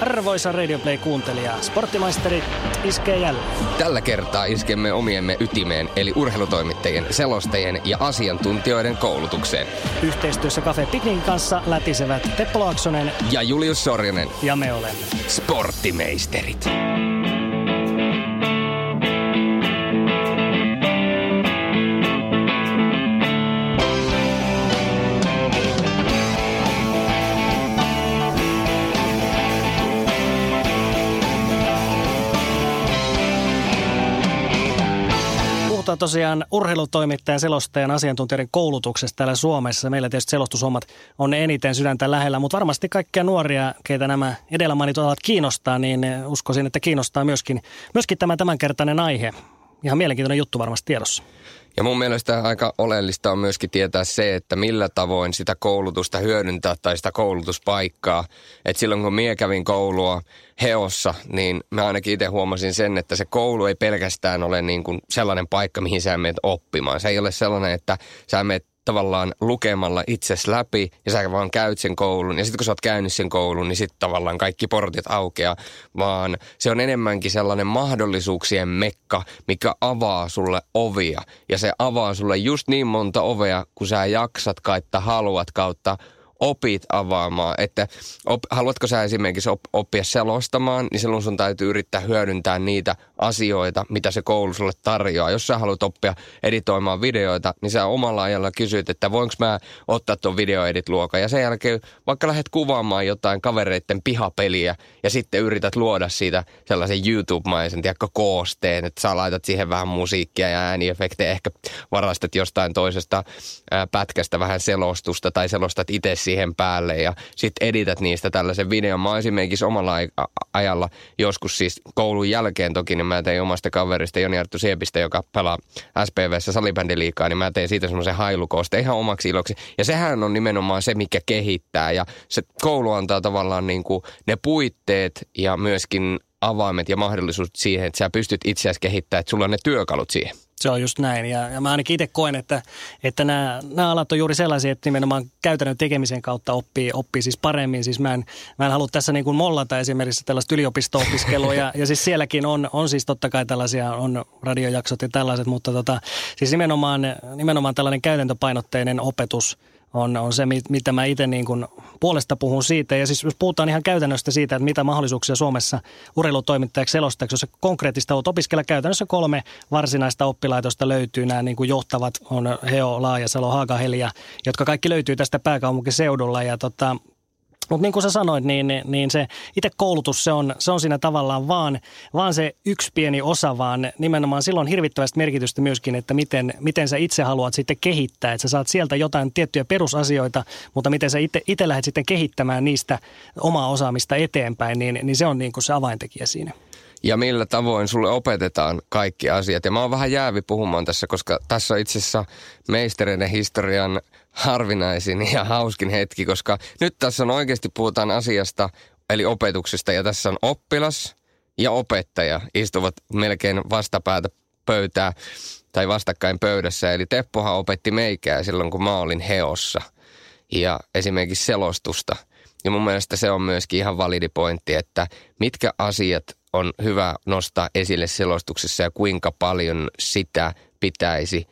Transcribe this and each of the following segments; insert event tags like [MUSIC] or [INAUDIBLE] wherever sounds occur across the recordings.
Arvoisa Radio Play-kuuntelija, sporttimaisteri iskee jälleen. Tällä kertaa iskemme omiemme ytimeen, eli urheilutoimittajien, selostajien ja asiantuntijoiden koulutukseen. Yhteistyössä Cafe Picnicin kanssa lätisevät Teppo Laaksonen Ja Julius Sorjonen, ja me olemme. sporttimeisterit. Puhutaan tosiaan urheilutoimittajan, selostajan, asiantuntijoiden koulutuksesta täällä Suomessa. Meillä tietysti selostushommat on eniten sydäntä lähellä, mutta varmasti kaikkia nuoria, keitä nämä edellä mainitut alat kiinnostaa, niin uskoisin, että kiinnostaa myöskin, myöskin tämä tämänkertainen aihe. Ihan mielenkiintoinen juttu varmasti tiedossa. Ja mun mielestä aika oleellista on myöskin tietää se, että millä tavoin sitä koulutusta hyödyntää tai sitä koulutuspaikkaa. Et silloin kun mie kävin koulua Heossa, niin mä ainakin itse huomasin sen, että se koulu ei pelkästään ole niin kuin sellainen paikka, mihin sä menet oppimaan. Se ei ole sellainen, että sä menet tavallaan lukemalla itses läpi ja sä vaan käyt sen koulun. Ja sitten kun sä oot käynyt sen koulun, niin sitten tavallaan kaikki portit aukeaa, vaan se on enemmänkin sellainen mahdollisuuksien mekka, mikä avaa sulle ovia. Ja se avaa sulle just niin monta ovea, kun sä jaksat kautta haluat kautta opit avaamaan. Että op, haluatko sä esimerkiksi op, oppia selostamaan, niin silloin sun täytyy yrittää hyödyntää niitä asioita, mitä se koulu sulle tarjoaa. Jos sä haluat oppia editoimaan videoita, niin sä omalla ajalla kysyt, että voinko mä ottaa tuon videoedit-luokan. Ja sen jälkeen vaikka lähdet kuvaamaan jotain kavereiden pihapeliä ja sitten yrität luoda siitä sellaisen YouTube-maisen, tiedätkö, koosteen, että sä laitat siihen vähän musiikkia ja ääniefektejä, ehkä varastat jostain toisesta ää, pätkästä vähän selostusta tai selostat itse siihen päälle ja sitten edität niistä tällaisen videon. Mä esimerkiksi omalla ajalla joskus siis koulun jälkeen toki, niin mä tein omasta kaverista Joni Arttu Siepistä, joka pelaa SPVssä salibändiliikaa, niin mä tein siitä semmoisen hailukooste ihan omaksi iloksi. Ja sehän on nimenomaan se, mikä kehittää ja se koulu antaa tavallaan niin kuin ne puitteet ja myöskin avaimet ja mahdollisuudet siihen, että sä pystyt itseäsi kehittämään, että sulla on ne työkalut siihen. Se on just näin. Ja, ja mä ainakin itse koen, että, että nämä, nämä alat on juuri sellaisia, että nimenomaan käytännön tekemisen kautta oppii, oppii siis paremmin. Siis mä en, mä en halua tässä niin kuin mollata esimerkiksi tällaista yliopisto-opiskelua. ja, ja siis sielläkin on, on siis totta kai tällaisia, on radiojaksot ja tällaiset, mutta tota, siis nimenomaan, nimenomaan tällainen käytäntöpainotteinen opetus – on, on se, mitä mä itse niin puolesta puhun siitä. Ja siis jos puhutaan ihan käytännöstä siitä, että mitä mahdollisuuksia Suomessa urheilutoimittajaksi selostajaksi, jos konkreettista olet opiskella käytännössä kolme varsinaista oppilaitosta löytyy. Nämä niin kuin johtavat on Heo, Laajasalo, Haagahelia, jotka kaikki löytyy tästä pääkaupunkiseudulla. Ja tota, mutta niin kuin sä sanoit, niin, niin se itse koulutus, se on, se on siinä tavallaan vaan, vaan se yksi pieni osa, vaan nimenomaan silloin hirvittävästi merkitystä myöskin, että miten, miten sä itse haluat sitten kehittää. Että sä saat sieltä jotain tiettyjä perusasioita, mutta miten sä itse, itse lähdet sitten kehittämään niistä omaa osaamista eteenpäin, niin, niin se on niin kuin se avaintekijä siinä ja millä tavoin sulle opetetaan kaikki asiat. Ja mä oon vähän jäävi puhumaan tässä, koska tässä on itse asiassa meistereiden historian harvinaisin ja hauskin hetki, koska nyt tässä on oikeasti puhutaan asiasta, eli opetuksesta, ja tässä on oppilas ja opettaja istuvat melkein vastapäätä pöytää tai vastakkain pöydässä. Eli Teppohan opetti meikää silloin, kun mä olin heossa ja esimerkiksi selostusta. Ja mun mielestä se on myöskin ihan validi pointti, että mitkä asiat on hyvä nostaa esille selostuksessa ja kuinka paljon sitä pitäisi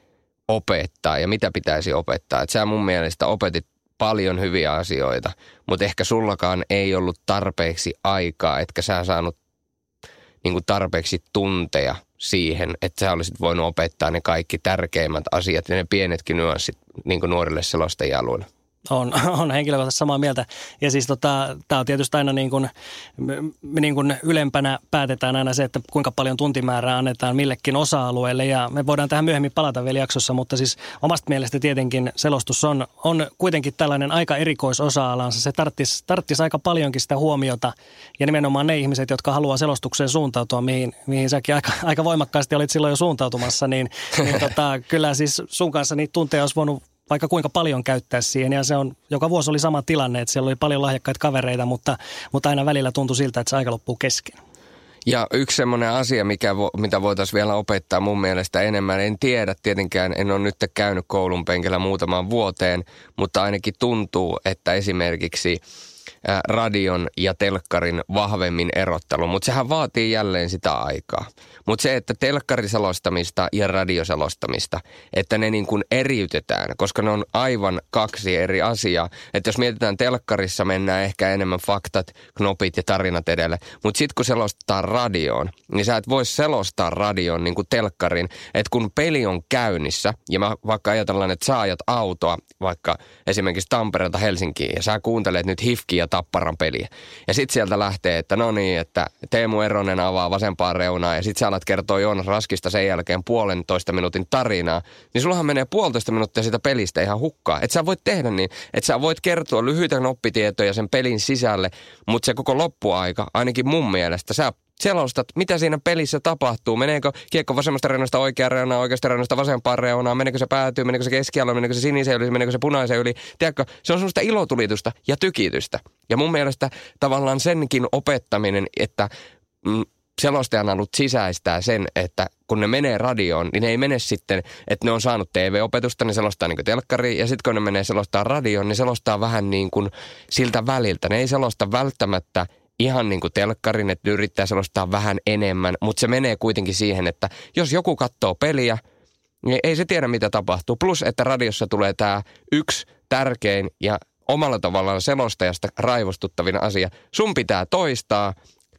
opettaa ja mitä pitäisi opettaa. Et sä mun mielestä opetit paljon hyviä asioita, mutta ehkä sullakaan ei ollut tarpeeksi aikaa, etkä sä saanut niin kuin tarpeeksi tunteja siihen, että sä olisit voinut opettaa ne kaikki tärkeimmät asiat ja ne pienetkin nyanssit niin kuin nuorille selostajien on, [LAUGHS] on henkilökohtaisesti samaa mieltä. Ja siis tota, tämä on tietysti aina niin kuin, me niin kuin ylempänä päätetään aina se, että kuinka paljon tuntimäärää annetaan millekin osa-alueelle. Ja me voidaan tähän myöhemmin palata vielä jaksossa, mutta siis omasta mielestä tietenkin selostus on, on kuitenkin tällainen aika erikoisosa-alansa. Se tarttisi, tarttisi aika paljonkin sitä huomiota. Ja nimenomaan ne ihmiset, jotka haluaa selostukseen suuntautua, mihin, mihin säkin aika, aika voimakkaasti olit silloin jo suuntautumassa, niin, niin [LAUGHS] tota, kyllä siis sun kanssa niitä tunteja olisi voinut vaikka kuinka paljon käyttää siihen. Ja se on, joka vuosi oli sama tilanne, että siellä oli paljon lahjakkaita kavereita, mutta, mutta aina välillä tuntui siltä, että se aika loppuu kesken. Ja yksi semmoinen asia, mikä vo, mitä voitaisiin vielä opettaa mun mielestä enemmän, en tiedä tietenkään, en ole nyt käynyt koulun penkillä muutamaan vuoteen, mutta ainakin tuntuu, että esimerkiksi – radion ja telkkarin vahvemmin erottelu, mutta sehän vaatii jälleen sitä aikaa. Mutta se, että telkkariselostamista ja radioselostamista, että ne niin kuin eriytetään, koska ne on aivan kaksi eri asiaa. Että jos mietitään telkkarissa, mennään ehkä enemmän faktat, knopit ja tarinat edelle. Mutta sitten kun selostetaan radioon, niin sä et voi selostaa radioon niin kuin telkkarin. Että kun peli on käynnissä, ja mä vaikka ajatellaan, että sä ajat autoa, vaikka esimerkiksi Tampereelta Helsinkiin, ja sä kuuntelet nyt Hifki ja Tapparan peliä. Ja sitten sieltä lähtee, että no niin, että Teemu Eronen avaa vasempaa reunaa, ja sitten sä alat kertoa Joonas Raskista sen jälkeen puolentoista minuutin tarinaa, niin sullahan menee puolitoista minuuttia sitä pelistä ihan hukkaa. Että sä voit tehdä niin, että sä voit kertoa lyhyitä noppitietoja sen pelin sisälle, mutta se koko loppuaika, ainakin mun mielestä, sä selostat, mitä siinä pelissä tapahtuu. Meneekö kiekko vasemmasta reunasta oikeaan reunaan, oikeasta reunasta vasempaan reunaan, meneekö se päätyy, meneekö se keskialle, meneekö se sinisen yli, meneekö se punaisen yli. Tiedätkö, se on semmoista ilotulitusta ja tykitystä. Ja mun mielestä tavallaan senkin opettaminen, että mm, selostajan alut sisäistää sen, että kun ne menee radioon, niin ne ei mene sitten, että ne on saanut TV-opetusta, niin selostaa niin telkkari, ja sitten kun ne menee selostaa radioon, niin selostaa vähän niin kuin siltä väliltä. Ne ei selosta välttämättä ihan niin kuin telkkarin, että yrittää selostaa vähän enemmän, mutta se menee kuitenkin siihen, että jos joku katsoo peliä, niin ei se tiedä mitä tapahtuu. Plus, että radiossa tulee tämä yksi tärkein ja omalla tavallaan selostajasta raivostuttavin asia. Sun pitää toistaa,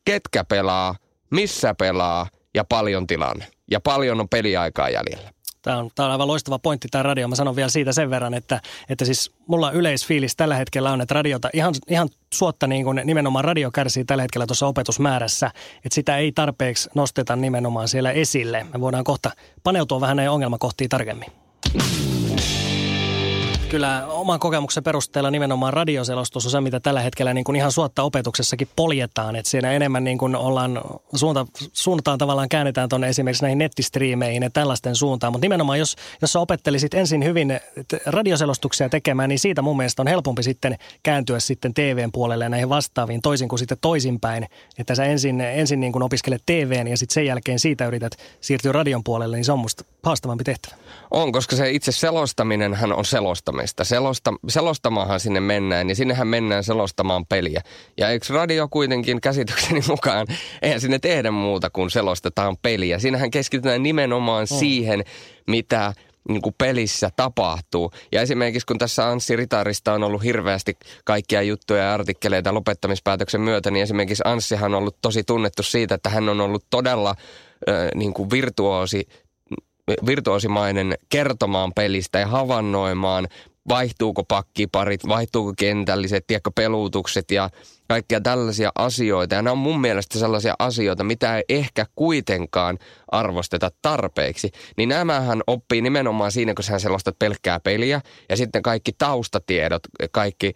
ketkä pelaa, missä pelaa ja paljon tilanne. Ja paljon on peliaikaa jäljellä. Tämä on, tämä on aivan loistava pointti tämä radio. Mä sanon vielä siitä sen verran, että, että siis mulla yleisfiilis tällä hetkellä on, että radiota ihan, ihan suotta niin kuin nimenomaan radio kärsii tällä hetkellä tuossa opetusmäärässä, että sitä ei tarpeeksi nosteta nimenomaan siellä esille. Me voidaan kohta paneutua vähän näihin ongelmakohtiin tarkemmin kyllä oman kokemuksen perusteella nimenomaan radioselostus on se, mitä tällä hetkellä niin kuin ihan suotta opetuksessakin poljetaan. Että siinä enemmän niin kuin ollaan, suunta, suuntaan tavallaan käännetään tuonne esimerkiksi näihin nettistriimeihin ja tällaisten suuntaan. Mutta nimenomaan jos, jos sä opettelisit ensin hyvin radioselostuksia tekemään, niin siitä mun mielestä on helpompi sitten kääntyä sitten TVn puolelle ja näihin vastaaviin toisin kuin sitten toisinpäin. Että sä ensin, ensin niin kuin opiskelet TVn ja sitten sen jälkeen siitä yrität siirtyä radion puolelle, niin se on musta haastavampi tehtävä. On, koska se itse selostaminenhan on selostamista. Selosta, selostamahan sinne mennään, niin sinnehän mennään selostamaan peliä. Ja eikö radio kuitenkin käsitykseni [LAUGHS] mukaan, eihän sinne tehdä muuta kuin selostetaan peliä. Siinähän keskitytään nimenomaan mm. siihen, mitä niin kuin pelissä tapahtuu. Ja esimerkiksi kun tässä Anssi Ritarista on ollut hirveästi kaikkia juttuja ja artikkeleita lopettamispäätöksen myötä, niin esimerkiksi Anssihan on ollut tosi tunnettu siitä, että hän on ollut todella äh, niin kuin virtuoosi virtuosimainen kertomaan pelistä ja havainnoimaan, vaihtuuko pakkiparit, vaihtuuko kentälliset, tiedätkö, peluutukset ja kaikkia tällaisia asioita. Ja nämä on mun mielestä sellaisia asioita, mitä ei ehkä kuitenkaan arvosteta tarpeeksi. Niin nämähän oppii nimenomaan siinä, kun sä selostat pelkkää peliä ja sitten kaikki taustatiedot, kaikki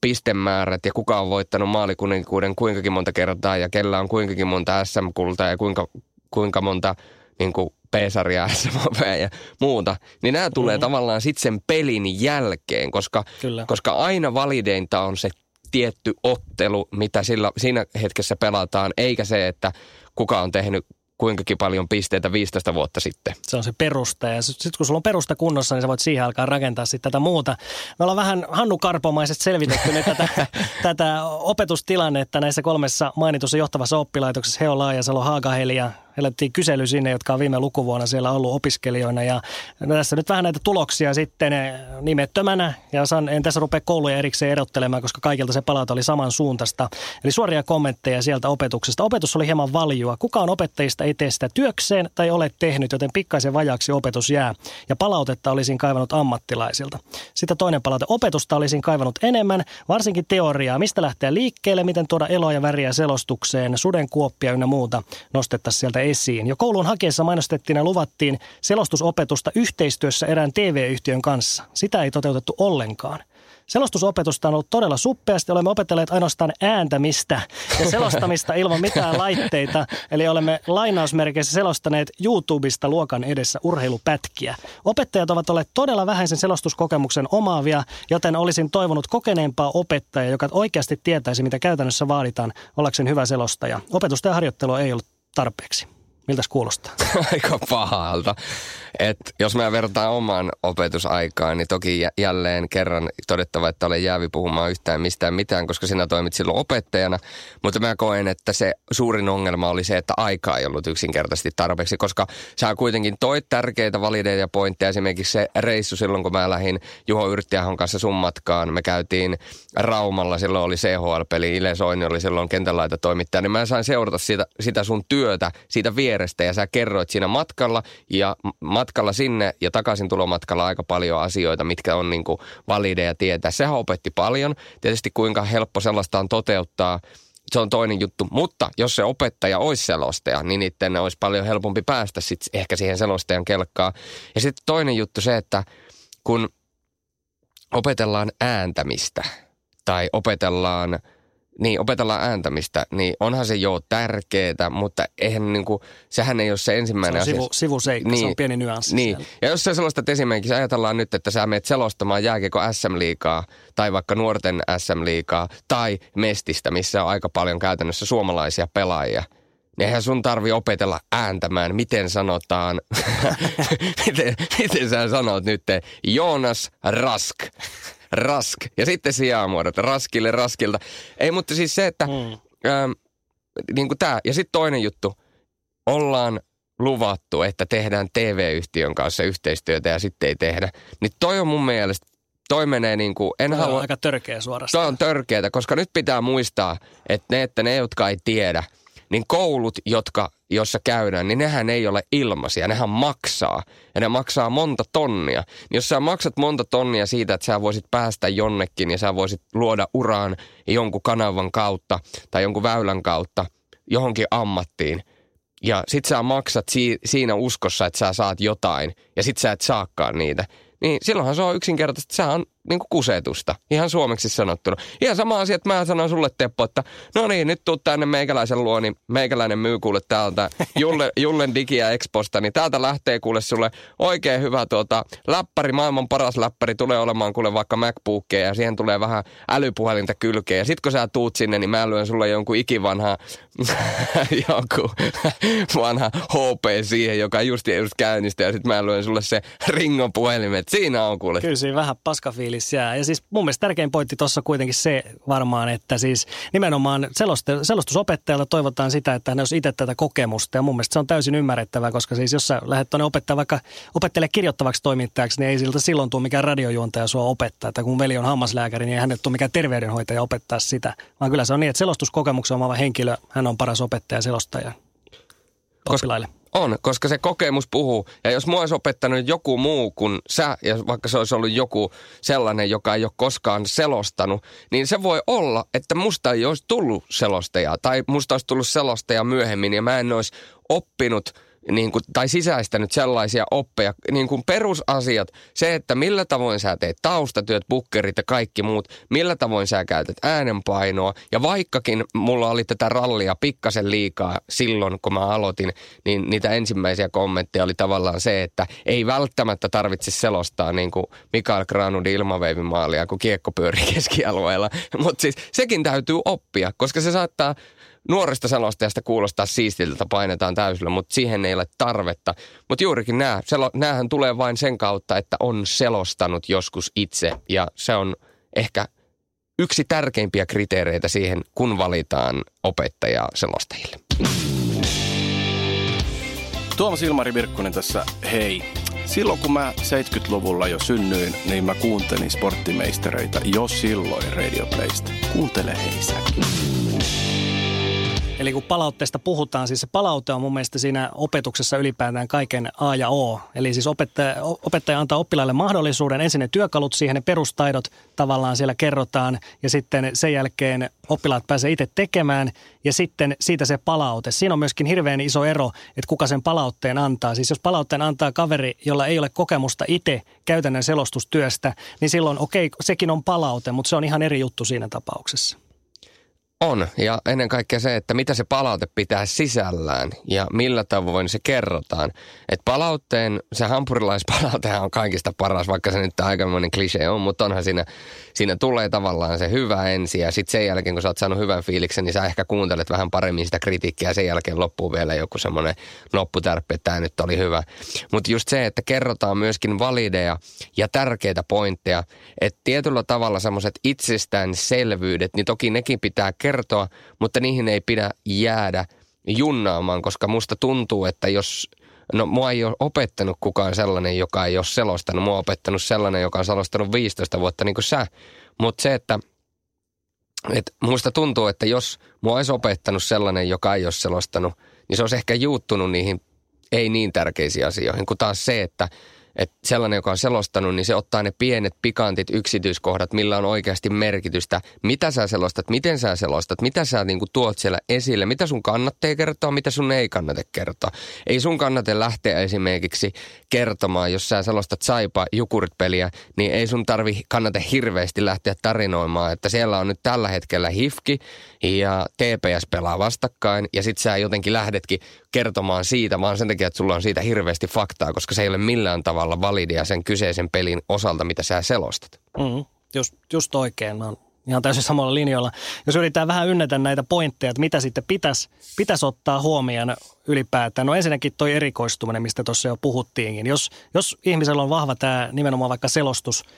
pistemäärät ja kuka on voittanut maalikuninkuuden kuinkakin monta kertaa ja kellä on kuinkakin monta SM-kultaa ja kuinka, kuinka monta niin kuin P-sarjaa, [LAUGHS] ja muuta, niin nämä tulee mm-hmm. tavallaan sitten sen pelin jälkeen, koska, koska aina valideinta on se tietty ottelu, mitä sillä, siinä hetkessä pelataan, eikä se, että kuka on tehnyt kuinkakin paljon pisteitä 15 vuotta sitten. Se on se perusta ja sitten kun sulla on perusta kunnossa, niin sä voit siihen alkaa rakentaa sitten tätä muuta. Me ollaan vähän Hannu Karpomaisesti selvitetty nyt tätä, [LAUGHS] tätä opetustilannetta näissä kolmessa mainitussa johtavassa oppilaitoksessa Heo Laajasalo, Haagaheli ja Helättiin kysely sinne, jotka on viime lukuvuonna siellä ollut opiskelijoina. Ja tässä nyt vähän näitä tuloksia sitten nimettömänä. Ja en tässä rupea kouluja erikseen erottelemaan, koska kaikilta se palaute oli samansuuntaista. Eli suoria kommentteja sieltä opetuksesta. Opetus oli hieman valjua. Kukaan opettajista ei tee sitä työkseen tai ole tehnyt, joten pikkaisen vajaksi opetus jää. Ja palautetta olisin kaivannut ammattilaisilta. Sitten toinen palaute. Opetusta olisin kaivannut enemmän, varsinkin teoriaa. Mistä lähteä liikkeelle, miten tuoda eloa ja väriä selostukseen, sudenkuoppia ynnä muuta nostettaisiin sieltä esiin. Jo koulun hakeessa mainostettiin ja luvattiin selostusopetusta yhteistyössä erään TV-yhtiön kanssa. Sitä ei toteutettu ollenkaan. Selostusopetusta on ollut todella suppeasti. Olemme opetelleet ainoastaan ääntämistä ja selostamista ilman mitään [LAUGHS] laitteita. Eli olemme lainausmerkeissä selostaneet YouTubesta luokan edessä urheilupätkiä. Opettajat ovat olleet todella vähäisen selostuskokemuksen omaavia, joten olisin toivonut kokeneempaa opettajaa, joka oikeasti tietäisi, mitä käytännössä vaaditaan ollakseen hyvä selostaja. Opetusta ja harjoittelua ei ollut tarpeeksi. Miltäs kuulostaa? [LAUGHS] Aika pahalta. Et jos mä vertaan oman opetusaikaan, niin toki jälleen kerran todettava, että olen jäävi puhumaan yhtään mistään mitään, koska sinä toimit silloin opettajana. Mutta mä koen, että se suurin ongelma oli se, että aika ei ollut yksinkertaisesti tarpeeksi, koska sä kuitenkin toit tärkeitä valideja pointteja. Esimerkiksi se reissu silloin, kun mä lähdin Juho Yrttiahon kanssa sun matkaan. Me käytiin Raumalla, silloin oli CHL-peli, Ile Soini oli silloin kentälaita toimittaja, niin mä sain seurata sitä, sitä sun työtä siitä vierestä ja sä kerroit siinä matkalla ja matkalla sinne ja takaisin tulomatkalla aika paljon asioita, mitkä on niin kuin valideja tietää. Sehän opetti paljon. Tietysti kuinka helppo sellaista on toteuttaa, se on toinen juttu. Mutta jos se opettaja olisi selostaja, niin niiden olisi paljon helpompi päästä sit ehkä siihen selostajan kelkkaan. Ja sitten toinen juttu se, että kun opetellaan ääntämistä tai opetellaan – niin, opetellaan ääntämistä, niin onhan se jo tärkeää, mutta eihän niinku, sehän ei ole se ensimmäinen se on asia. Sivu, sivuseikka, niin, se on niin. pieni nyanssi Niin, siellä. ja jos se sellaista, että esimerkiksi ajatellaan nyt, että sä menet selostamaan jääkiekko SM-liikaa tai vaikka nuorten SM-liigaa tai Mestistä, missä on aika paljon käytännössä suomalaisia pelaajia – niin eihän sun tarvi opetella ääntämään, miten sanotaan, [LAUGHS] miten, miten sä sanot nyt Joonas Rask. Rask. Ja sitten sijaamuodot. Raskille, raskilta. Ei, mutta siis se, että... Mm. Ähm, niin kuin tämä. Ja sitten toinen juttu. Ollaan luvattu, että tehdään TV-yhtiön kanssa yhteistyötä ja sitten ei tehdä. Niin toi on mun mielestä toi menee niin kuin, en toi halua... on aika törkeä suorastaan. Toi on törkeätä, koska nyt pitää muistaa, että ne, että ne, jotka ei tiedä – niin koulut, jotka, jossa käydään, niin nehän ei ole ilmaisia, nehän maksaa. Ja ne maksaa monta tonnia. Niin jos sä maksat monta tonnia siitä, että sä voisit päästä jonnekin ja sä voisit luoda uraan jonkun kanavan kautta tai jonkun väylän kautta johonkin ammattiin, ja sit sä maksat si- siinä uskossa, että sä saat jotain, ja sit sä et saakaan niitä, niin silloinhan se on yksinkertaisesti, se on niin kuin kusetusta, ihan suomeksi sanottuna. Ihan sama asia, että mä sanon sulle Teppo, että no niin, nyt tuu tänne meikäläisen luo, niin meikäläinen myy kuule täältä Julle, [LAUGHS] Jullen Digiä Exposta, niin täältä lähtee kuule sulle oikein hyvä tuota, läppäri, maailman paras läppäri tulee olemaan kuule vaikka MacBookia ja siihen tulee vähän älypuhelinta kylkeä. Ja sit kun sä tuut sinne, niin mä lyön sulle jonkun ikivanha, [LAUGHS] jonkun vanha HP siihen, joka just, just käynnistä ja sit mä lyön sulle se Ringon puhelimet. Siinä on kuule. Kyllä siinä vähän paskafiili fiilis jää. Ja siis mun mielestä tärkein pointti tuossa kuitenkin se varmaan, että siis nimenomaan seloste, selostusopettajalta toivotaan sitä, että hän olisi itse tätä kokemusta. Ja mun mielestä se on täysin ymmärrettävää, koska siis jos sä lähdet tuonne opettaa vaikka opettele kirjoittavaksi toimittajaksi, niin ei siltä silloin tule mikään radiojuontaja sua opettaa. Että kun veli on hammaslääkäri, niin ei hänet tule mikään terveydenhoitaja opettaa sitä. Vaan kyllä se on niin, että selostuskokemuksen omaava henkilö, hän on paras opettaja selostaja oppilaille. On, koska se kokemus puhuu. Ja jos mua olisi opettanut joku muu kuin sä, ja vaikka se olisi ollut joku sellainen, joka ei ole koskaan selostanut, niin se voi olla, että musta ei olisi tullut selostajaa. Tai musta olisi tullut selostaja myöhemmin, ja mä en olisi oppinut – niin kuin, tai sisäistänyt sellaisia oppeja, niin kuin perusasiat, se, että millä tavoin sä teet taustatyöt, bukkerit ja kaikki muut, millä tavoin sä käytät äänenpainoa, ja vaikkakin mulla oli tätä rallia pikkasen liikaa silloin, kun mä aloitin, niin niitä ensimmäisiä kommentteja oli tavallaan se, että ei välttämättä tarvitse selostaa niin kuin Mikael Granudin ilmaveivimaalia, kun kiekko pyörii [LAUGHS] keskialueella, mutta siis sekin täytyy oppia, koska se saattaa nuoresta selostajasta kuulostaa siistiltä, painetaan täysillä, mutta siihen ei ole tarvetta. Mutta juurikin nämä, selo, näähän tulee vain sen kautta, että on selostanut joskus itse ja se on ehkä yksi tärkeimpiä kriteereitä siihen, kun valitaan opettajaa selostajille. Tuomas Ilmari Virkkunen tässä, hei. Silloin kun mä 70-luvulla jo synnyin, niin mä kuuntelin sporttimeistereitä jo silloin Radio Playsta. Kuuntele hei säkin. Eli kun palautteesta puhutaan, siis se palaute on mun mielestä siinä opetuksessa ylipäätään kaiken A ja O. Eli siis opettaja, opettaja antaa oppilaille mahdollisuuden, ensin ne työkalut siihen, ne perustaidot tavallaan siellä kerrotaan ja sitten sen jälkeen oppilaat pääsee itse tekemään ja sitten siitä se palaute. Siinä on myöskin hirveän iso ero, että kuka sen palautteen antaa. Siis jos palautteen antaa kaveri, jolla ei ole kokemusta itse käytännön selostustyöstä, niin silloin okei, okay, sekin on palaute, mutta se on ihan eri juttu siinä tapauksessa. On, ja ennen kaikkea se, että mitä se palaute pitää sisällään ja millä tavoin se kerrotaan. Et palautteen, se hampurilaispalautehan on kaikista paras, vaikka se nyt aikamoinen klise on, mutta onhan siinä, siinä tulee tavallaan se hyvä ensin ja sitten sen jälkeen, kun sä oot saanut hyvän fiiliksen, niin sä ehkä kuuntelet vähän paremmin sitä kritiikkiä ja sen jälkeen loppuu vielä joku semmoinen lopputärppi, että tämä nyt oli hyvä. Mutta just se, että kerrotaan myöskin valideja ja tärkeitä pointteja, että tietyllä tavalla semmoiset itsestäänselvyydet, niin toki nekin pitää kertoa, mutta niihin ei pidä jäädä junnaamaan, koska musta tuntuu, että jos No mua ei ole opettanut kukaan sellainen, joka ei ole selostanut. Mua on opettanut sellainen, joka on selostanut 15 vuotta niin kuin sä. Mutta se, että et musta tuntuu, että jos mua olisi opettanut sellainen, joka ei ole selostanut, niin se olisi ehkä juuttunut niihin ei niin tärkeisiin asioihin, kuin taas se, että – että sellainen, joka on selostanut, niin se ottaa ne pienet pikantit yksityiskohdat, millä on oikeasti merkitystä. Mitä sä selostat, miten sä selostat, mitä sä niin kuin tuot siellä esille, mitä sun kannattaa kertoa, mitä sun ei kannata kertoa. Ei sun kannata lähteä esimerkiksi kertomaan, jos sä selostat saipa jukurit-peliä, niin ei sun tarvi kannata hirveästi lähteä tarinoimaan, että siellä on nyt tällä hetkellä hifki ja TPS pelaa vastakkain ja sit sä jotenkin lähdetkin kertomaan siitä, vaan sen takia, että sulla on siitä hirveästi faktaa, koska se ei ole millään tavalla validia sen kyseisen pelin osalta, mitä sä selostat. Mm, just, just oikein. Mä oon ihan täysin samalla linjoilla. Jos yritetään vähän ynnetä näitä pointteja, että mitä sitten pitäisi pitäis ottaa huomioon ylipäätään. No ensinnäkin toi erikoistuminen, mistä tuossa jo puhuttiinkin. Jos, jos ihmisellä on vahva tämä nimenomaan vaikka selostus –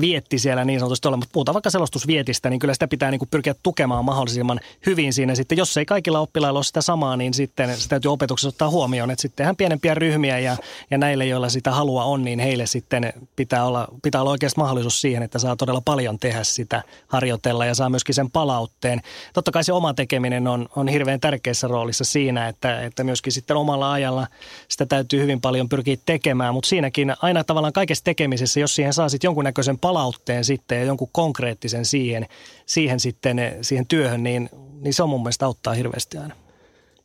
vietti siellä niin sanotusti olla, mutta puhutaan vaikka selostusvietistä, niin kyllä sitä pitää niin kuin pyrkiä tukemaan mahdollisimman hyvin siinä. Sitten jos ei kaikilla oppilailla ole sitä samaa, niin sitten se täytyy opetuksessa ottaa huomioon, että sittenhän pienempiä ryhmiä ja, ja näille, joilla sitä halua on, niin heille sitten pitää olla, pitää olla oikeasti mahdollisuus siihen, että saa todella paljon tehdä sitä, harjoitella ja saa myöskin sen palautteen. Totta kai se oma tekeminen on, on hirveän tärkeässä roolissa siinä, että, että myöskin sitten omalla ajalla sitä täytyy hyvin paljon pyrkiä tekemään, mutta siinäkin aina tavallaan kaikessa tekemisessä, jos siihen saa sitten jonkunnäköisen jonkunnäköisen palautteen sitten ja jonkun konkreettisen siihen, siihen sitten siihen työhön, niin, niin se on mun mielestä auttaa hirveästi aina.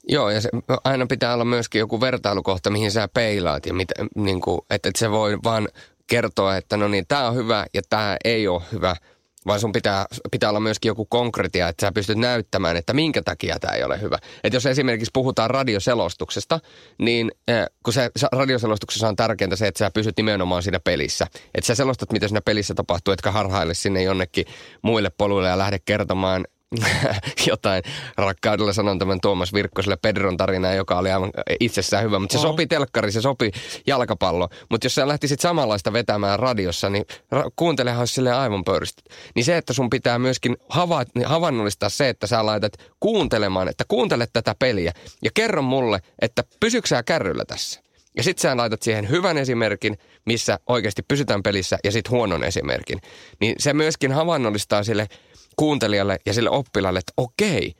Joo, ja se, aina pitää olla myöskin joku vertailukohta, mihin sä peilaat. Ja mitä, niin kuin, että, että se voi vaan kertoa, että no niin, tämä on hyvä ja tämä ei ole hyvä – vaan sun pitää, pitää olla myöskin joku konkretia, että sä pystyt näyttämään, että minkä takia tämä ei ole hyvä. Että jos esimerkiksi puhutaan radioselostuksesta, niin eh, kun se radioselostuksessa on tärkeintä se, että sä pysyt nimenomaan siinä pelissä. Että sä selostat, mitä siinä pelissä tapahtuu, etkä harhaile sinne jonnekin muille poluille ja lähde kertomaan [LAUGHS] jotain rakkaudella sanon tämän Tuomas Virkkoselle Pedron tarinaa, joka oli aivan itsessään hyvä, mutta se sopi telkkari, se sopi jalkapallo. Mutta jos sä lähtisit samanlaista vetämään radiossa, niin ra- kuuntelehan sille aivan pöyristä. Niin se, että sun pitää myöskin hava- havainnollistaa se, että sä laitat kuuntelemaan, että kuuntele tätä peliä ja kerro mulle, että pysyksää kärryllä tässä. Ja sit sä laitat siihen hyvän esimerkin, missä oikeasti pysytään pelissä, ja sitten huonon esimerkin. Niin se myöskin havainnollistaa sille kuuntelijalle ja sille oppilaalle, että okei,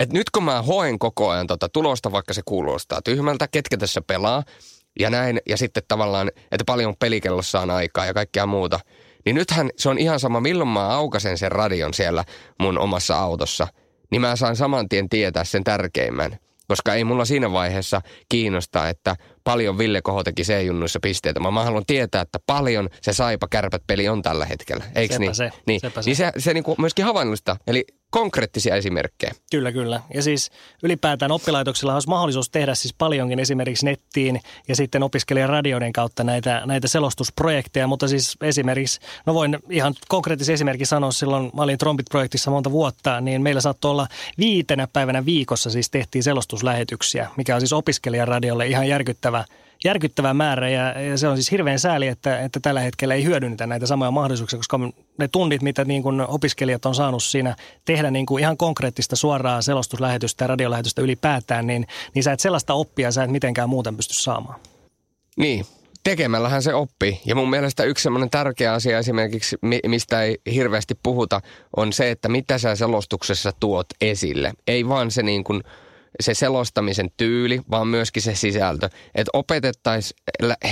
että nyt kun mä hoen koko ajan tota tulosta, vaikka se kuulostaa tyhmältä, ketkä tässä pelaa, ja näin, ja sitten tavallaan, että paljon pelikellossa on aikaa ja kaikkea muuta, niin nythän se on ihan sama, milloin mä aukasen sen radion siellä mun omassa autossa, niin mä saan saman tien tietää sen tärkeimmän. Koska ei mulla siinä vaiheessa kiinnosta, että paljon Ville Koho teki C-junnuissa pisteitä. Mä, mä haluan tietää, että paljon se saipa kärpät peli on tällä hetkellä. Eikö niin? Se, niin, sepä se. niin se, se niinku myöskin havainnollista. Eli konkreettisia esimerkkejä. Kyllä, kyllä. Ja siis ylipäätään oppilaitoksilla olisi mahdollisuus tehdä siis paljonkin esimerkiksi nettiin ja sitten opiskelijaradioiden kautta näitä, näitä selostusprojekteja, mutta siis esimerkiksi, no voin ihan konkreettisen esimerkin sanoa, silloin mä olin Trombit-projektissa monta vuotta, niin meillä saattoi olla viitenä päivänä viikossa siis tehtiin selostuslähetyksiä, mikä on siis opiskelijaradiolle ihan järkyttävä järkyttävä määrä ja, ja se on siis hirveän sääli, että, että tällä hetkellä ei hyödynnetä näitä samoja mahdollisuuksia, koska ne tunnit, mitä niin kuin opiskelijat on saanut siinä tehdä niin kuin ihan konkreettista suoraa selostuslähetystä ja radiolähetystä ylipäätään, niin, niin sä et sellaista oppia sä et mitenkään muuten pysty saamaan. Niin, tekemällähän se oppii. Ja mun mielestä yksi semmoinen tärkeä asia esimerkiksi, mistä ei hirveästi puhuta, on se, että mitä sä selostuksessa tuot esille. Ei vaan se niin kuin – se selostamisen tyyli, vaan myöskin se sisältö. Että opetettaisiin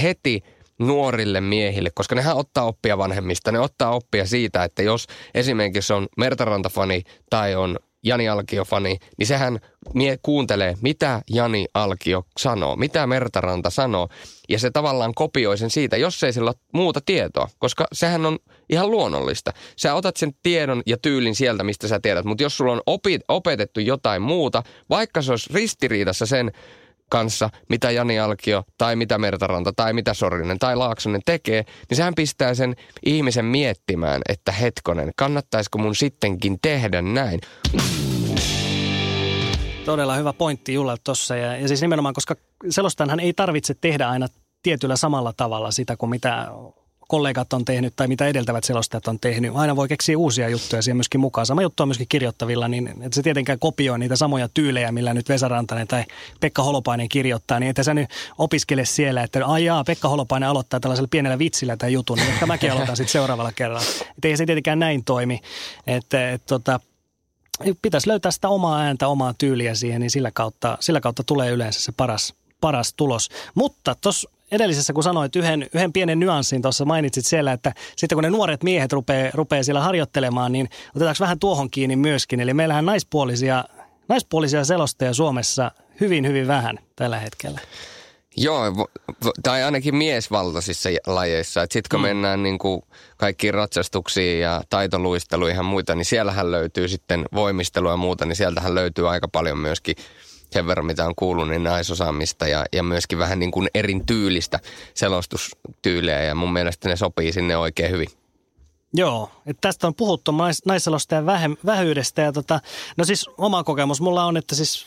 heti nuorille miehille, koska nehän ottaa oppia vanhemmista. Ne ottaa oppia siitä, että jos esimerkiksi on Mertaranta-fani tai on Jani Alkio-fani, niin sehän mie kuuntelee, mitä Jani Alkio sanoo, mitä Mertaranta sanoo. Ja se tavallaan kopioi sen siitä, jos ei sillä ole muuta tietoa, koska sehän on ihan luonnollista. Sä otat sen tiedon ja tyylin sieltä, mistä sä tiedät, mutta jos sulla on opit, opetettu jotain muuta, vaikka se olisi ristiriidassa sen kanssa, mitä Jani Alkio tai mitä Mertaranta tai mitä Sorinen tai Laaksonen tekee, niin sehän pistää sen ihmisen miettimään, että hetkonen, kannattaisiko mun sittenkin tehdä näin. Todella hyvä pointti Julla tuossa ja, ja siis nimenomaan, koska selostajanhan ei tarvitse tehdä aina tietyllä samalla tavalla sitä kuin mitä kollegat on tehnyt tai mitä edeltävät selostajat on tehnyt. Aina voi keksiä uusia juttuja siihen myöskin mukaan. Sama juttu on myöskin kirjoittavilla, niin että se tietenkään kopioi niitä samoja tyylejä, millä nyt Vesa Rantanen tai Pekka Holopainen kirjoittaa, niin että sä nyt opiskele siellä, että ajaa, Pekka Holopainen aloittaa tällaisella pienellä vitsillä tämän jutun, niin ehkä mäkin aloitan sitten seuraavalla kerralla. Että ei se tietenkään näin toimi. Että et, tota, pitäisi löytää sitä omaa ääntä, omaa tyyliä siihen, niin sillä kautta, sillä kautta tulee yleensä se paras, paras tulos. Mutta tuossa edellisessä, kun sanoit yhden, yhden pienen nyanssin tuossa, mainitsit siellä, että sitten kun ne nuoret miehet rupeaa, rupeaa siellä harjoittelemaan, niin otetaanko vähän tuohon kiinni myöskin. Eli meillähän naispuolisia, naispuolisia selostajia Suomessa hyvin, hyvin vähän tällä hetkellä. Joo, tai ainakin miesvaltaisissa lajeissa. Sitten kun mm. mennään niin kuin kaikkiin ratsastuksiin ja taitoluisteluihin ja muita, niin siellähän löytyy sitten voimistelua ja muuta, niin sieltähän löytyy aika paljon myöskin sen verran, mitä on kuullut, niin naisosaamista ja, ja myöskin vähän niin kuin erin tyylistä selostustyyliä ja mun mielestä ne sopii sinne oikein hyvin. Joo, että tästä on puhuttu nais, naisselostajan vähe, vähyydestä ja tota, no siis oma kokemus mulla on, että siis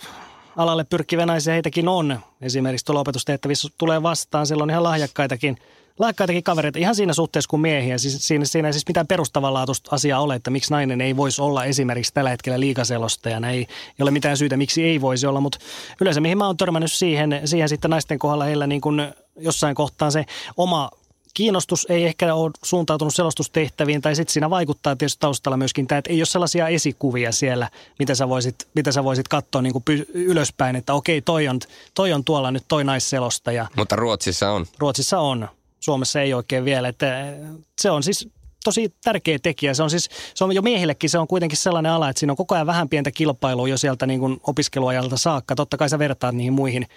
alalle pyrkkiviä naisia heitäkin on. Esimerkiksi tuolla opetustehtävissä tulee vastaan, silloin ihan lahjakkaitakin – laikkaitakin kavereita ihan siinä suhteessa kuin miehiä. Siis siinä, siinä ei siis mitään perustavanlaatuista asiaa ole, että miksi nainen ei voisi olla esimerkiksi tällä hetkellä liikaselostajana. Ei, ei ole mitään syytä, miksi ei voisi olla, mutta yleensä mihin mä oon törmännyt siihen, siihen sitten naisten kohdalla heillä niin kuin jossain kohtaan se oma kiinnostus ei ehkä ole suuntautunut selostustehtäviin, tai sitten siinä vaikuttaa tietysti taustalla myöskin tämä, että ei ole sellaisia esikuvia siellä, mitä sä voisit, mitä sä voisit katsoa niin kuin py, ylöspäin, että okei, toi on, toi on tuolla nyt toi naisselostaja. Mutta Ruotsissa on. Ruotsissa on. Suomessa ei oikein vielä. Että se on siis tosi tärkeä tekijä. Se on siis, se on jo miehillekin, se on kuitenkin sellainen ala, että siinä on koko ajan vähän pientä kilpailua jo sieltä niin kuin opiskeluajalta saakka. Totta kai sä vertaat niihin muihin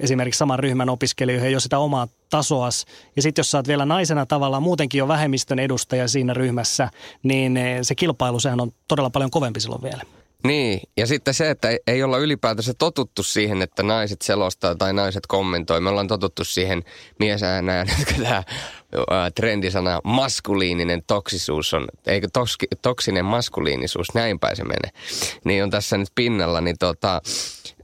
esimerkiksi saman ryhmän opiskelijoihin jo sitä omaa tasoas. Ja sitten jos sä oot vielä naisena tavallaan muutenkin jo vähemmistön edustaja siinä ryhmässä, niin se kilpailu sehän on todella paljon kovempi silloin vielä. Niin, ja sitten se, että ei olla ylipäätänsä totuttu siihen, että naiset selostaa tai naiset kommentoi. Me ollaan totuttu siihen miesäänään, [LAUGHS] että tämä trendisana maskuliininen toksisuus on, eikö toski, toksinen maskuliinisuus, näin päin se menee. Niin on tässä nyt pinnalla, niin tota,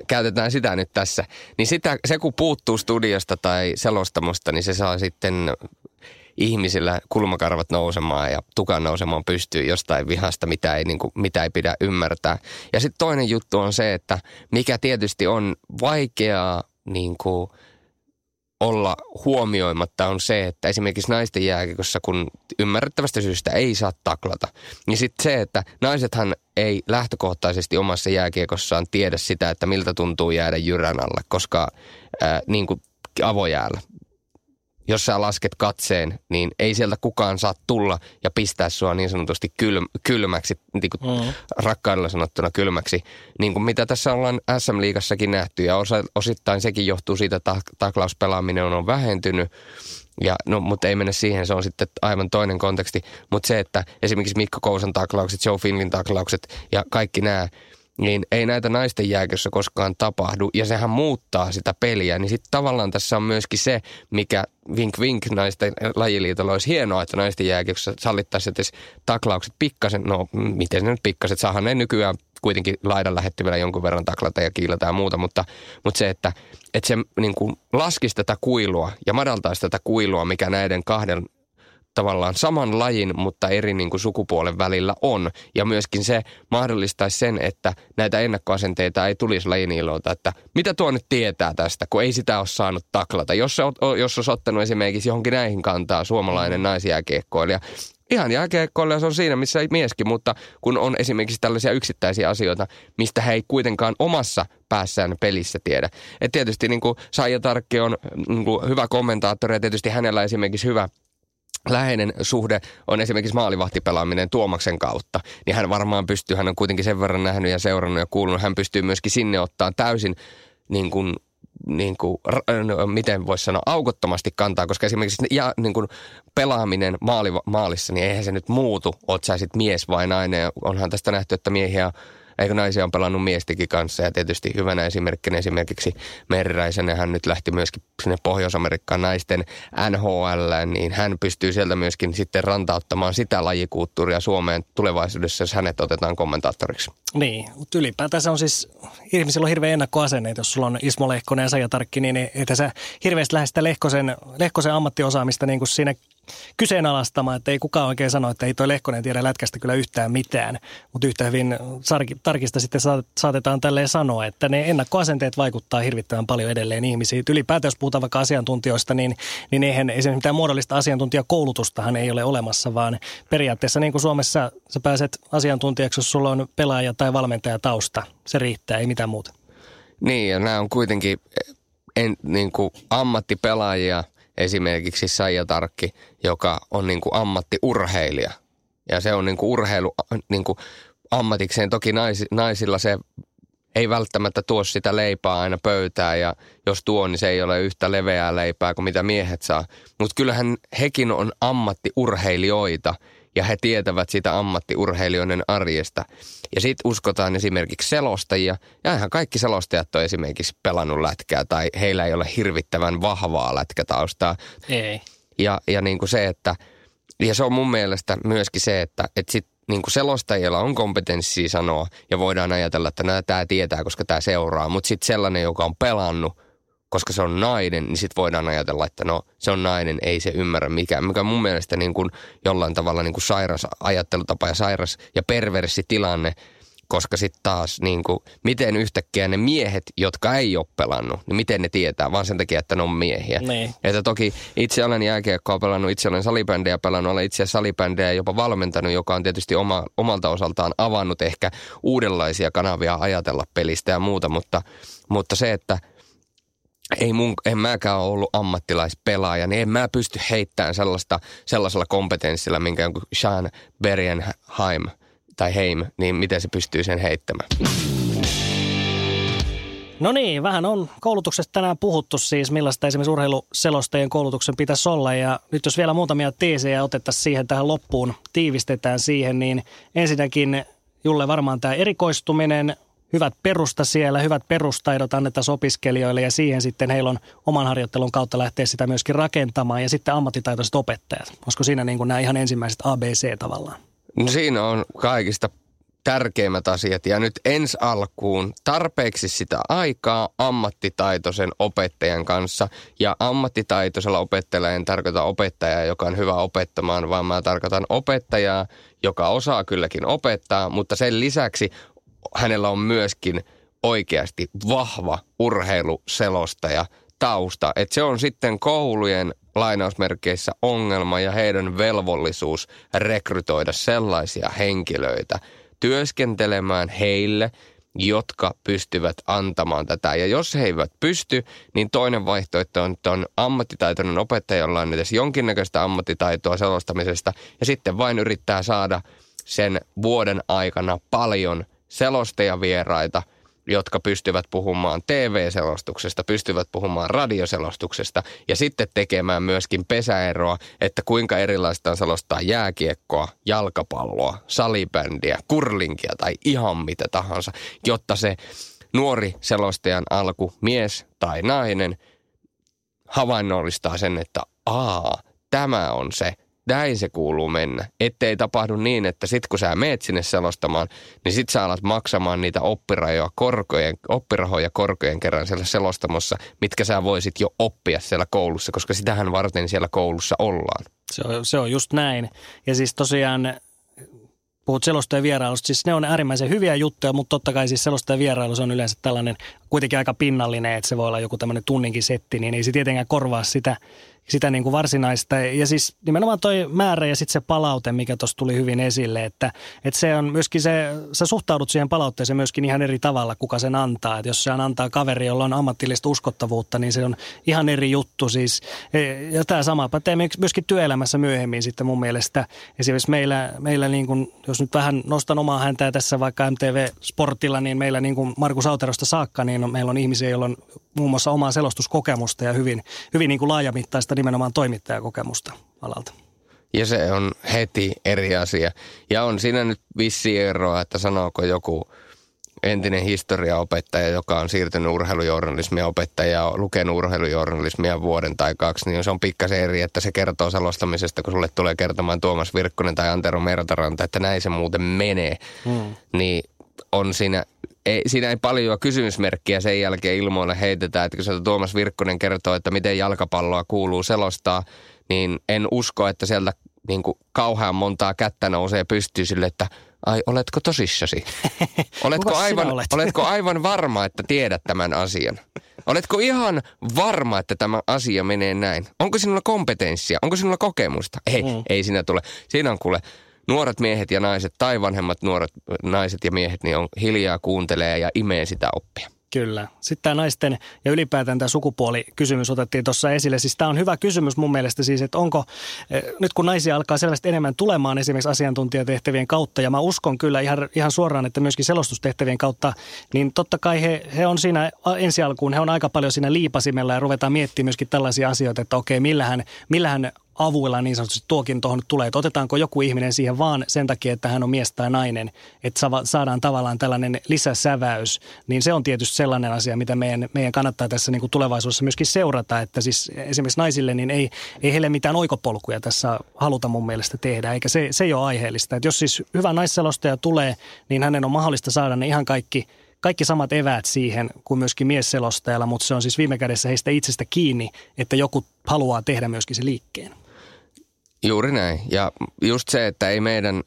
käytetään sitä nyt tässä. Niin sitä, se kun puuttuu studiosta tai selostamosta, niin se saa sitten ihmisillä kulmakarvat nousemaan ja tukan nousemaan pystyy jostain vihasta, mitä ei, niin kuin, mitä ei pidä ymmärtää. Ja sitten toinen juttu on se, että mikä tietysti on vaikeaa niin kuin, olla huomioimatta on se, että esimerkiksi naisten jääkiekossa, kun ymmärrettävästä syystä ei saa taklata, niin sitten se, että naisethan ei lähtökohtaisesti omassa jääkiekossaan tiedä sitä, että miltä tuntuu jäädä jyrän alle, koska ää, niin kuin avojäällä jos sä lasket katseen, niin ei sieltä kukaan saa tulla ja pistää sua niin sanotusti kylm, kylmäksi, niin kuin mm. rakkaudella sanottuna kylmäksi, niin kuin mitä tässä ollaan SM-liigassakin nähty. Ja osa, osittain sekin johtuu siitä, että taklauspelaaminen on vähentynyt. Ja, no, mutta ei mennä siihen, se on sitten aivan toinen konteksti. Mutta se, että esimerkiksi Mikko Kousan taklaukset, Joe Finlin taklaukset ja kaikki nämä – niin ei näitä naisten jääkössä koskaan tapahdu, ja sehän muuttaa sitä peliä, niin sitten tavallaan tässä on myöskin se, mikä vink vink naisten lajiliitolla olisi hienoa, että naisten jääkössä sallittaisiin edes taklaukset pikkasen, no miten ne nyt pikkaset, saahan ne nykyään kuitenkin laidan lähettyvillä jonkun verran taklata ja kiilata ja muuta, mutta, mutta se, että, että se niin kuin laskisi tätä kuilua ja madaltaisi tätä kuilua, mikä näiden kahden tavallaan saman lajin, mutta eri niin kuin sukupuolen välillä on. Ja myöskin se mahdollistaisi sen, että näitä ennakkoasenteita ei tulisi lajin ilolta, että mitä tuo nyt tietää tästä, kun ei sitä ole saanut taklata. Jos, se, jos olisi ottanut esimerkiksi johonkin näihin kantaa suomalainen mm. naisjääkiekkoilija, ihan jääkiekkoille se on siinä, missä mieskin, mutta kun on esimerkiksi tällaisia yksittäisiä asioita, mistä he ei kuitenkaan omassa päässään pelissä tiedä. Et tietysti niin kuin Saija Tarkki on niin kuin hyvä kommentaattori ja tietysti hänellä esimerkiksi hyvä läheinen suhde on esimerkiksi maalivahtipelaaminen Tuomaksen kautta, niin hän varmaan pystyy, hän on kuitenkin sen verran nähnyt ja seurannut ja kuulunut, hän pystyy myöskin sinne ottaa täysin niin kuin niin kuin, no, miten voisi sanoa, aukottomasti kantaa, koska esimerkiksi ja, niin kuin pelaaminen maali, maalissa, niin eihän se nyt muutu, oot sä sit mies vai nainen. Onhan tästä nähty, että miehiä eikö naisia on pelannut miestikin kanssa ja tietysti hyvänä esimerkkinä esimerkiksi Meriräisen hän nyt lähti myöskin sinne Pohjois-Amerikkaan naisten NHL, niin hän pystyy sieltä myöskin sitten rantauttamaan sitä lajikulttuuria Suomeen tulevaisuudessa, jos hänet otetaan kommentaattoriksi. Niin, mutta ylipäätään se on siis, ihmisillä on hirveä ennakkoasenne, että jos sulla on Ismo Lehkonen ja Saija Tarkki, niin että sä hirveästi lähde sitä Lehkosen, Lehkosen ammattiosaamista niin kuin siinä kyseenalaistamaan, että ei kukaan oikein sano, että ei toi Lehkonen tiedä lätkästä kyllä yhtään mitään, mutta yhtä hyvin tarkista sitten saatetaan tälleen sanoa, että ne ennakkoasenteet vaikuttaa hirvittävän paljon edelleen ihmisiin. Ylipäätään jos puhutaan vaikka asiantuntijoista, niin, niin eihän esimerkiksi mitään muodollista asiantuntijakoulutustahan ei ole olemassa, vaan periaatteessa niin kuin Suomessa sä pääset asiantuntijaksi, jos sulla on pelaaja tai valmentaja tausta. Se riittää, ei mitään muuta. Niin, ja nämä on kuitenkin en, niin kuin ammattipelaajia – esimerkiksi Saija Tarkki, joka on niin kuin ammattiurheilija. Ja se on niin kuin urheilu niin kuin ammatikseen. Toki nais, naisilla se ei välttämättä tuo sitä leipää aina pöytään ja jos tuo, niin se ei ole yhtä leveää leipää kuin mitä miehet saa. Mutta kyllähän hekin on ammattiurheilijoita – ja he tietävät sitä ammattiurheilijoiden arjesta. Ja sitten uskotaan esimerkiksi selostajia, ja ihan kaikki selostajat on esimerkiksi pelannut lätkää, tai heillä ei ole hirvittävän vahvaa lätkätaustaa. Ei. Ja, ja niin kuin se, että, ja se on mun mielestä myöskin se, että, että sit niin kuin selostajilla on kompetenssia sanoa, ja voidaan ajatella, että tämä tietää, koska tämä seuraa, mutta sitten sellainen, joka on pelannut – koska se on nainen, niin sitten voidaan ajatella, että no se on nainen, ei se ymmärrä mikään. Mikä mun mielestä niin kuin jollain tavalla niin kuin sairas ajattelutapa ja sairas ja perversi tilanne, koska sitten taas niin kuin, miten yhtäkkiä ne miehet, jotka ei ole pelannut, niin miten ne tietää, vaan sen takia, että ne on miehiä. Niin. Että toki itse olen jääkiekkoa pelannut, itse olen salibändejä pelannut, olen itse salibändejä jopa valmentanut, joka on tietysti oma, omalta osaltaan avannut ehkä uudenlaisia kanavia ajatella pelistä ja muuta, mutta, mutta se, että – ei mun, en mäkään ole ollut ammattilaispelaaja, niin en mä pysty heittämään sellaista, sellaisella kompetenssilla, minkä joku Sean Berienheim tai Heim, niin miten se pystyy sen heittämään. No niin, vähän on koulutuksesta tänään puhuttu siis, millaista esimerkiksi urheiluselostajien koulutuksen pitäisi olla. Ja nyt jos vielä muutamia teesejä otettaisiin siihen tähän loppuun, tiivistetään siihen, niin ensinnäkin Julle varmaan tämä erikoistuminen hyvät perusta siellä, hyvät perustaidot annetaan opiskelijoille ja siihen sitten heillä on oman harjoittelun kautta lähteä sitä myöskin rakentamaan ja sitten ammattitaitoiset opettajat. Olisiko siinä niin kuin nämä ihan ensimmäiset ABC tavallaan? No siinä on kaikista tärkeimmät asiat ja nyt ensi alkuun tarpeeksi sitä aikaa ammattitaitoisen opettajan kanssa. Ja ammattitaitoisella opettajalla en tarkoita opettajaa, joka on hyvä opettamaan, vaan mä tarkoitan opettajaa, joka osaa kylläkin opettaa, mutta sen lisäksi hänellä on myöskin oikeasti vahva urheiluselostaja tausta. Että se on sitten koulujen lainausmerkeissä ongelma ja heidän velvollisuus rekrytoida sellaisia henkilöitä työskentelemään heille, jotka pystyvät antamaan tätä. Ja jos he eivät pysty, niin toinen vaihtoehto on, että on ammattitaitoinen opettaja, jolla on edes jonkinnäköistä ammattitaitoa selostamisesta, ja sitten vain yrittää saada sen vuoden aikana paljon selostajavieraita, jotka pystyvät puhumaan TV-selostuksesta, pystyvät puhumaan radioselostuksesta ja sitten tekemään myöskin pesäeroa, että kuinka erilaista on selostaa jääkiekkoa, jalkapalloa, salibändiä, kurlinkia tai ihan mitä tahansa, jotta se nuori selostajan alku, mies tai nainen, havainnollistaa sen, että aa, tämä on se näin se kuuluu mennä. Ettei tapahdu niin, että sit kun sä meet sinne selostamaan, niin sit sä alat maksamaan niitä oppirahoja korkojen, oppirahoja korkojen kerran siellä selostamossa, mitkä sä voisit jo oppia siellä koulussa, koska sitähän varten siellä koulussa ollaan. Se on, se on just näin. Ja siis tosiaan puhut selostajan vierailusta, siis ne on äärimmäisen hyviä juttuja, mutta totta kai siis selostajan vierailu se on yleensä tällainen kuitenkin aika pinnallinen, että se voi olla joku tämmöinen tunninkin setti, niin ei se tietenkään korvaa sitä sitä niin kuin varsinaista. Ja siis nimenomaan toi määrä ja sitten se palaute, mikä tuossa tuli hyvin esille, että, että se on myöskin se, sä suhtaudut siihen palautteeseen myöskin ihan eri tavalla, kuka sen antaa. Että jos se antaa kaveri, jolla on ammatillista uskottavuutta, niin se on ihan eri juttu. Siis, e, ja tämä sama pätee myöskin työelämässä myöhemmin sitten mun mielestä. Esimerkiksi meillä, meillä niin kuin, jos nyt vähän nostan omaa häntä tässä vaikka MTV-sportilla, niin meillä niin kuin Markus Auterosta saakka, niin meillä on ihmisiä, joilla on muun muassa omaa selostuskokemusta ja hyvin, hyvin niin kuin laajamittaista nimenomaan toimittajakokemusta alalta. Ja se on heti eri asia. Ja on siinä nyt vissi eroa, että sanooko joku entinen historiaopettaja, joka on siirtynyt urheilujournalismia opettaja ja lukenut urheilujournalismia vuoden tai kaksi, niin se on pikkasen eri, että se kertoo selostamisesta, kun sulle tulee kertomaan Tuomas Virkkonen tai Antero Mertaranta, että näin se muuten menee. Hmm. Niin on siinä ei, siinä ei paljon kysymysmerkkiä sen jälkeen ilmoille heitetään, että kun sieltä Tuomas Virkkonen kertoo, että miten jalkapalloa kuuluu selostaa, niin en usko, että sieltä niin kuin kauhean montaa kättä nousee pystyy sille, että ai oletko tosissasi? [LAUGHS] Oletko aivan, olet? oletko aivan varma, että tiedät tämän asian? Oletko ihan varma, että tämä asia menee näin? Onko sinulla kompetenssia? Onko sinulla kokemusta? Ei, mm. ei siinä tule. Siinä on kuule nuoret miehet ja naiset tai vanhemmat nuoret naiset ja miehet niin on hiljaa kuuntelee ja imee sitä oppia. Kyllä. Sitten tämä naisten ja ylipäätään tämä sukupuolikysymys otettiin tuossa esille. Siis tämä on hyvä kysymys mun mielestä siis, että onko, eh, nyt kun naisia alkaa selvästi enemmän tulemaan esimerkiksi asiantuntijatehtävien kautta, ja mä uskon kyllä ihan, ihan suoraan, että myöskin selostustehtävien kautta, niin totta kai he, he on siinä ensi alkuun, he on aika paljon siinä liipasimella ja ruvetaan miettimään myöskin tällaisia asioita, että okei, millähän, millähän avuilla niin sanotusti tuokin tuohon tulee, että otetaanko joku ihminen siihen vaan sen takia, että hän on mies tai nainen, että saadaan tavallaan tällainen lisäsäväys, niin se on tietysti sellainen asia, mitä meidän, meidän kannattaa tässä niin kuin tulevaisuudessa myöskin seurata, että siis esimerkiksi naisille niin ei, ei heille mitään oikopolkuja tässä haluta mun mielestä tehdä, eikä se, se ei ole aiheellista. Että jos siis hyvä naisselostaja tulee, niin hänen on mahdollista saada ne ihan kaikki – kaikki samat eväät siihen kuin myöskin miesselostajalla, mutta se on siis viime kädessä heistä itsestä kiinni, että joku haluaa tehdä myöskin se liikkeen. Juuri näin. Ja just se, että ei meidän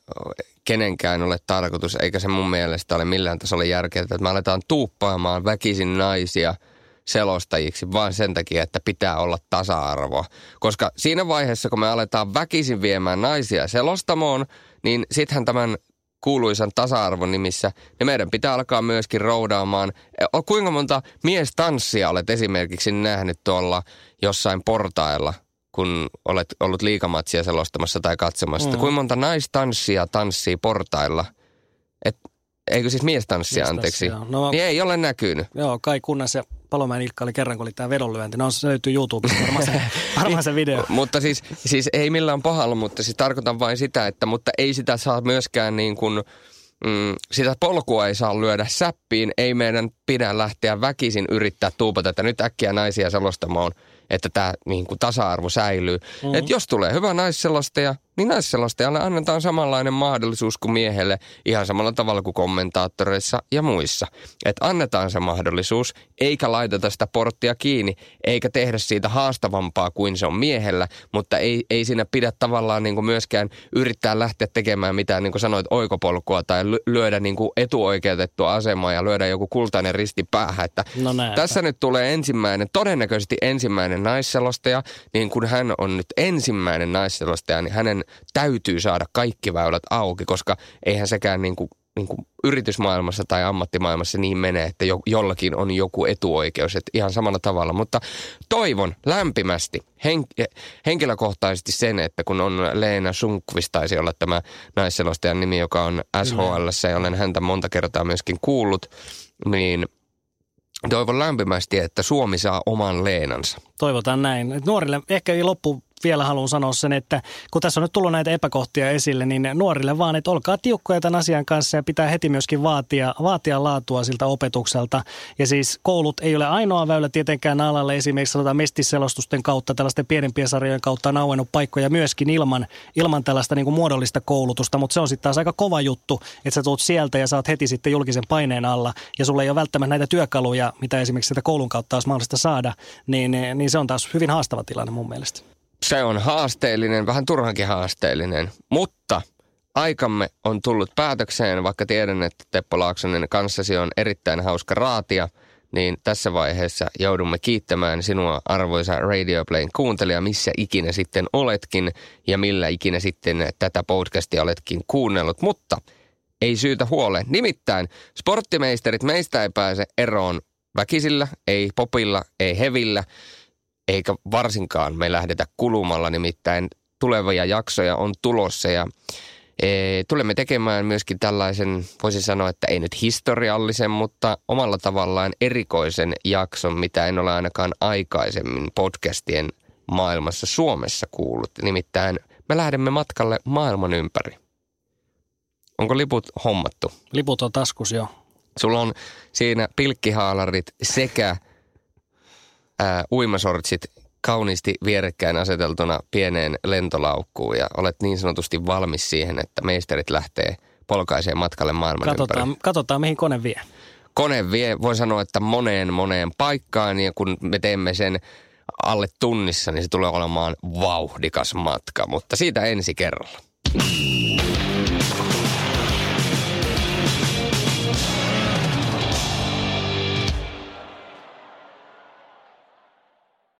kenenkään ole tarkoitus, eikä se mun mielestä ole millään tasolla järkeä, että me aletaan tuuppaamaan väkisin naisia selostajiksi vaan sen takia, että pitää olla tasa-arvoa. Koska siinä vaiheessa, kun me aletaan väkisin viemään naisia selostamoon, niin sittenhän tämän kuuluisan tasa-arvon nimissä, niin meidän pitää alkaa myöskin roudaamaan. Kuinka monta miestanssia olet esimerkiksi nähnyt tuolla jossain portailla kun olet ollut liikamatsia selostamassa tai katsomassa, mm. kuinka monta naistanssia tanssii portailla? Et, eikö siis miestanssia, anteeksi? No, niin ei ole näkynyt. Joo, Kai Kunnas ja Palomäen Ilkka oli kerran, kun oli tämä vedonlyönti. No se löytyy YouTubesta varmaan se, [LAUGHS] varmaan se video. mutta siis, siis ei millään pahalla, mutta siis tarkoitan vain sitä, että mutta ei sitä saa myöskään niin kuin, mm, sitä polkua ei saa lyödä säppiin. Ei meidän pidä lähteä väkisin yrittää tuupata, että nyt äkkiä naisia selostamaan – että tämä niin kuin tasa-arvo säilyy. Mm-hmm. Että jos tulee hyvä naisselostaja, niin naisselostajalle annetaan samanlainen mahdollisuus kuin miehelle ihan samalla tavalla kuin kommentaattoreissa ja muissa. Että annetaan se mahdollisuus, eikä laiteta sitä porttia kiinni, eikä tehdä siitä haastavampaa kuin se on miehellä, mutta ei, ei siinä pidä tavallaan niin kuin myöskään yrittää lähteä tekemään mitään, niin kuin sanoit, oikopolkua tai lyödä niin kuin etuoikeutettua asemaa ja lyödä joku kultainen risti päähän. Että no tässä nyt tulee ensimmäinen, todennäköisesti ensimmäinen naisselostaja, niin kun hän on nyt ensimmäinen naisselostaja, niin hänen täytyy saada kaikki väylät auki, koska eihän sekään niin kuin, niin kuin yritysmaailmassa tai ammattimaailmassa niin menee, että jo, jollakin on joku etuoikeus, että ihan samalla tavalla. Mutta toivon lämpimästi hen, henkilökohtaisesti sen, että kun on Leena Sunkvist, taisi olla tämä naisselostajan nimi, joka on SHL, ja olen häntä monta kertaa myöskin kuullut, niin toivon lämpimästi, että Suomi saa oman Leenansa. Toivotaan näin. Nuorille ehkä ei loppu vielä haluan sanoa sen, että kun tässä on nyt tullut näitä epäkohtia esille, niin nuorille vaan, että olkaa tiukkoja tämän asian kanssa ja pitää heti myöskin vaatia, vaatia laatua siltä opetukselta. Ja siis koulut ei ole ainoa väylä tietenkään alalle, esimerkiksi sanotaan mestisselostusten kautta, tällaisten pienempien sarjojen kautta on auennut paikkoja myöskin ilman, ilman tällaista niin kuin muodollista koulutusta, mutta se on sitten taas aika kova juttu, että sä tuut sieltä ja saat heti sitten julkisen paineen alla ja sulla ei ole välttämättä näitä työkaluja, mitä esimerkiksi sitä koulun kautta olisi mahdollista saada, niin, niin se on taas hyvin haastava tilanne mun mielestä. Se on haasteellinen, vähän turhankin haasteellinen, mutta aikamme on tullut päätökseen, vaikka tiedän, että Teppo Laaksonen kanssasi on erittäin hauska raatia, niin tässä vaiheessa joudumme kiittämään sinua arvoisa Radio Playn kuuntelija, missä ikinä sitten oletkin ja millä ikinä sitten tätä podcastia oletkin kuunnellut. Mutta ei syytä huoleen. Nimittäin sporttimeisterit meistä ei pääse eroon väkisillä, ei popilla, ei hevillä, eikä varsinkaan me lähdetä kulumalla. Nimittäin tulevia jaksoja on tulossa ja e, tulemme tekemään myöskin tällaisen, voisi sanoa, että ei nyt historiallisen, mutta omalla tavallaan erikoisen jakson, mitä en ole ainakaan aikaisemmin podcastien maailmassa Suomessa kuullut. Nimittäin me lähdemme matkalle maailman ympäri. Onko liput hommattu? Liput on taskus jo. Sulla on siinä pilkkihaalarit sekä ää, uimasortsit kauniisti vierekkäin aseteltuna pieneen lentolaukkuun ja olet niin sanotusti valmis siihen, että meisterit lähtee polkaiseen matkalle maailman katsotaan, ympäri. katsotaan, mihin kone vie. Kone vie, voi sanoa, että moneen moneen paikkaan ja kun me teemme sen alle tunnissa, niin se tulee olemaan vauhdikas matka, mutta siitä ensi kerralla.